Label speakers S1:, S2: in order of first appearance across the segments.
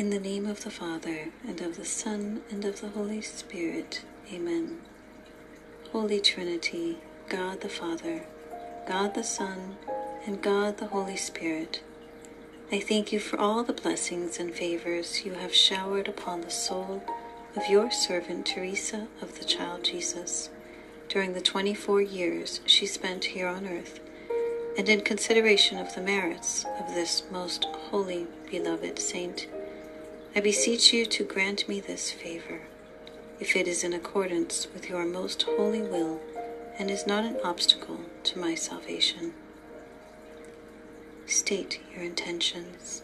S1: In the name of the Father, and of the Son, and of the Holy Spirit. Amen. Holy Trinity, God the Father, God the Son, and God the Holy Spirit, I thank you for all the blessings and favors you have showered upon the soul of your servant Teresa of the Child Jesus during the 24 years she spent here on earth, and in consideration of the merits of this most holy, beloved saint, I beseech you to grant me this favor, if it is in accordance with your most holy will and is not an obstacle to my salvation. State your intentions.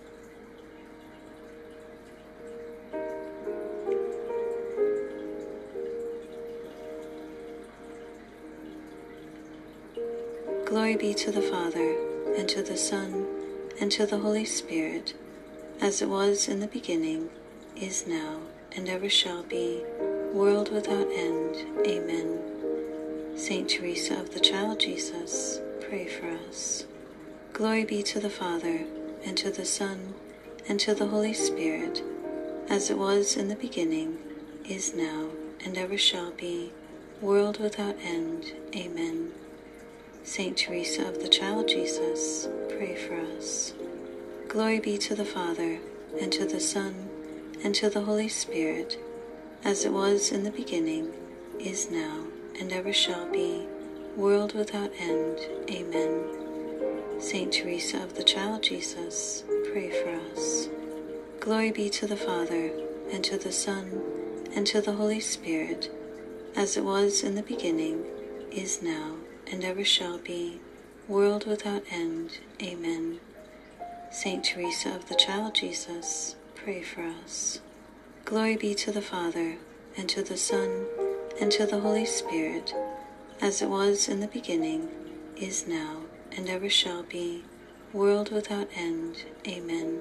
S1: Glory be to the Father, and to the Son, and to the Holy Spirit, as it was in the beginning, is now, and ever shall be, world without end. Amen. Saint Teresa of the Child Jesus, pray for us. Glory be to the Father, and to the Son, and to the Holy Spirit, as it was in the beginning, is now, and ever shall be, world without end. Amen. Saint Teresa of the Child Jesus, pray for us. Glory be to the Father, and to the Son, and to the Holy Spirit, as it was in the beginning, is now, and ever shall be, world without end. Amen. Saint Teresa of the Child Jesus, pray for us. Glory be to the Father, and to the Son, and to the Holy Spirit, as it was in the beginning, is now, and ever shall be, world without end. Amen. Saint Teresa of the Child Jesus, pray for us. Glory be to the Father, and to the Son, and to the Holy Spirit, as it was in the beginning, is now, and ever shall be, world without end. Amen.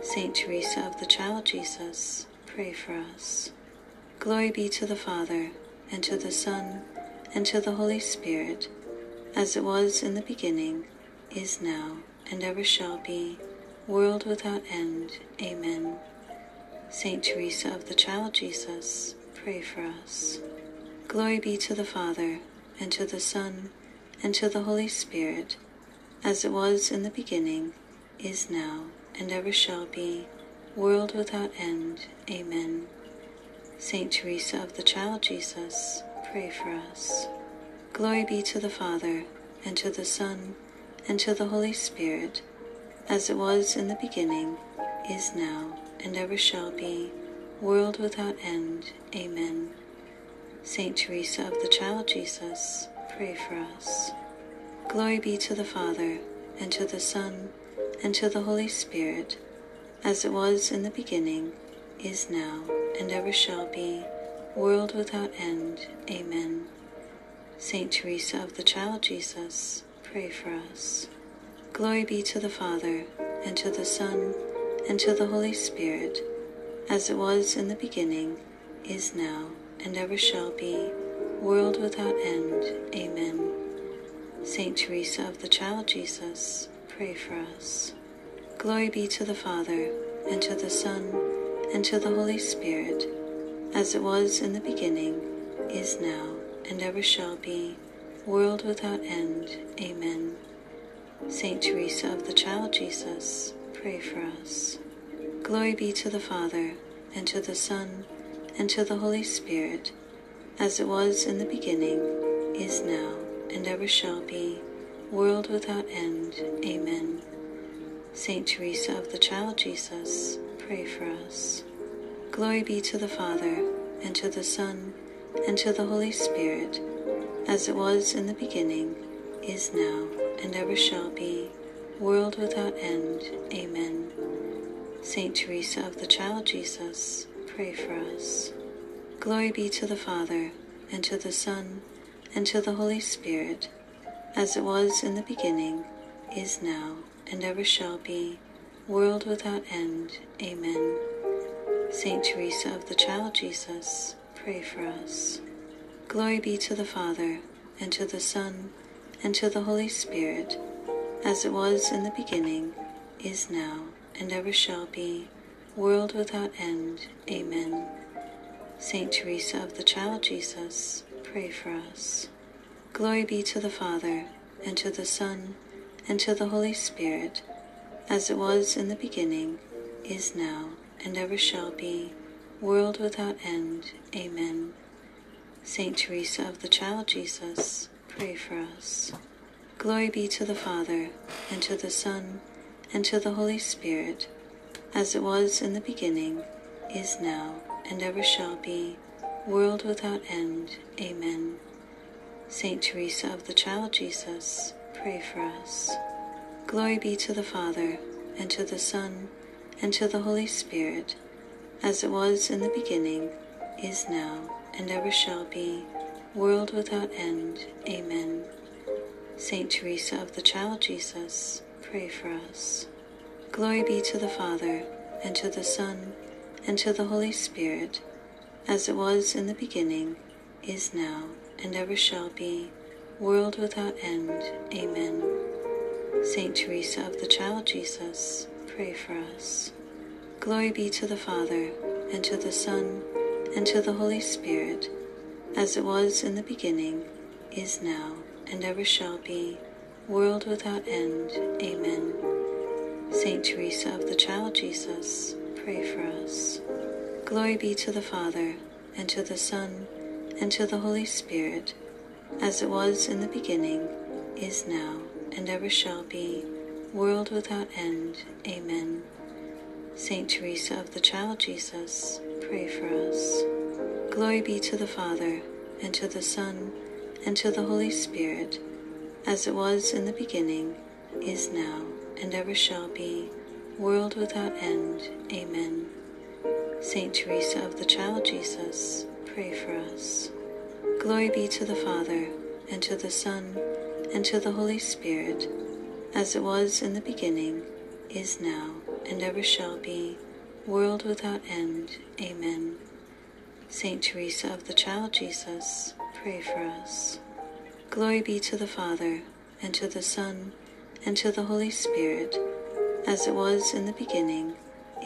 S1: Saint Teresa of the Child Jesus, pray for us. Glory be to the Father, and to the Son, and to the Holy Spirit, as it was in the beginning, is now, and ever shall be, world without end. Amen. Saint Teresa of the Child Jesus, pray for us. Glory be to the Father, and to the Son, and to the Holy Spirit, as it was in the beginning, is now, and ever shall be, world without end. Amen. Saint Teresa of the Child Jesus, pray for us. Glory be to the Father, and to the Son, and to the Holy Spirit, as it was in the beginning, is now, and ever shall be, world without end. Amen. Saint Teresa of the Child Jesus, pray for us. Glory be to the Father, and to the Son, and to the Holy Spirit, as it was in the beginning, is now, and ever shall be, world without end. Amen. Saint Teresa of the Child Jesus, pray for us. Glory be to the Father, and to the Son, and to the Holy Spirit, as it was in the beginning, is now, and ever shall be, world without end. Amen. Saint Teresa of the Child Jesus, pray for us. Glory be to the Father, and to the Son, and to the Holy Spirit, as it was in the beginning, is now, and ever shall be, world without end. Amen. Saint Teresa of the Child Jesus, pray for us. Glory be to the Father, and to the Son, and to the Holy Spirit, as it was in the beginning, is now, and ever shall be, world without end. Amen. Saint Teresa of the Child Jesus, pray for us. Glory be to the Father, and to the Son, and to the Holy Spirit, as it was in the beginning, is now, and ever shall be, world without end. Amen. Saint Teresa of the Child Jesus, pray for us. Glory be to the Father, and to the Son, and to the Holy Spirit, as it was in the beginning, is now, and ever shall be, world without end. Amen. Saint Teresa of the Child Jesus, pray for us. Glory be to the Father, and to the Son, and to the Holy Spirit, as it was in the beginning, is now, and ever shall be, world without end. Amen. Saint Teresa of the Child Jesus, pray for us. Glory be to the Father, and to the Son, and to the Holy Spirit, as it was in the beginning, is now, and ever shall be, world without end. Amen. Saint Teresa of the Child Jesus, pray for us. Glory be to the Father, and to the Son, and to the Holy Spirit, as it was in the beginning, is now, and ever shall be, world without end. Amen. Saint Teresa of the Child Jesus, pray for us. Glory be to the Father, and to the Son, and to the Holy Spirit, as it was in the beginning, is now, and ever shall be, world without end. Amen. Saint Teresa of the Child Jesus, pray for us. Glory be to the Father, and to the Son, and to the Holy Spirit, as it was in the beginning, is now, and ever shall be, world without end. Amen. Saint Teresa of the Child Jesus, pray for us. Glory be to the Father, and to the Son, and to the Holy Spirit, as it was in the beginning, is now, and ever shall be, world without end. Amen. Saint Teresa of the Child Jesus, pray for us. Glory be to the Father, and to the Son, and to the Holy Spirit, as it was in the beginning, is now, and ever shall be, world without end. Amen. Saint Teresa of the Child Jesus, pray for us. Glory be to the Father, and to the Son, and to the Holy Spirit, as it was in the beginning, is now, and ever shall be, world without end. Amen. Saint Teresa of the Child Jesus, pray for us. Glory be to the Father, and to the Son, and to the Holy Spirit, as it was in the beginning, is now, and ever shall be, world without end. Amen. Saint Teresa of the Child Jesus, pray for us. Glory be to the Father, and to the Son, and to the Holy Spirit, as it was in the beginning,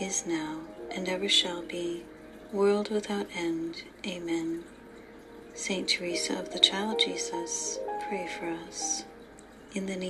S1: is now, and ever shall be, world without end. Amen. Saint Teresa of the Child Jesus, pray for us. In the name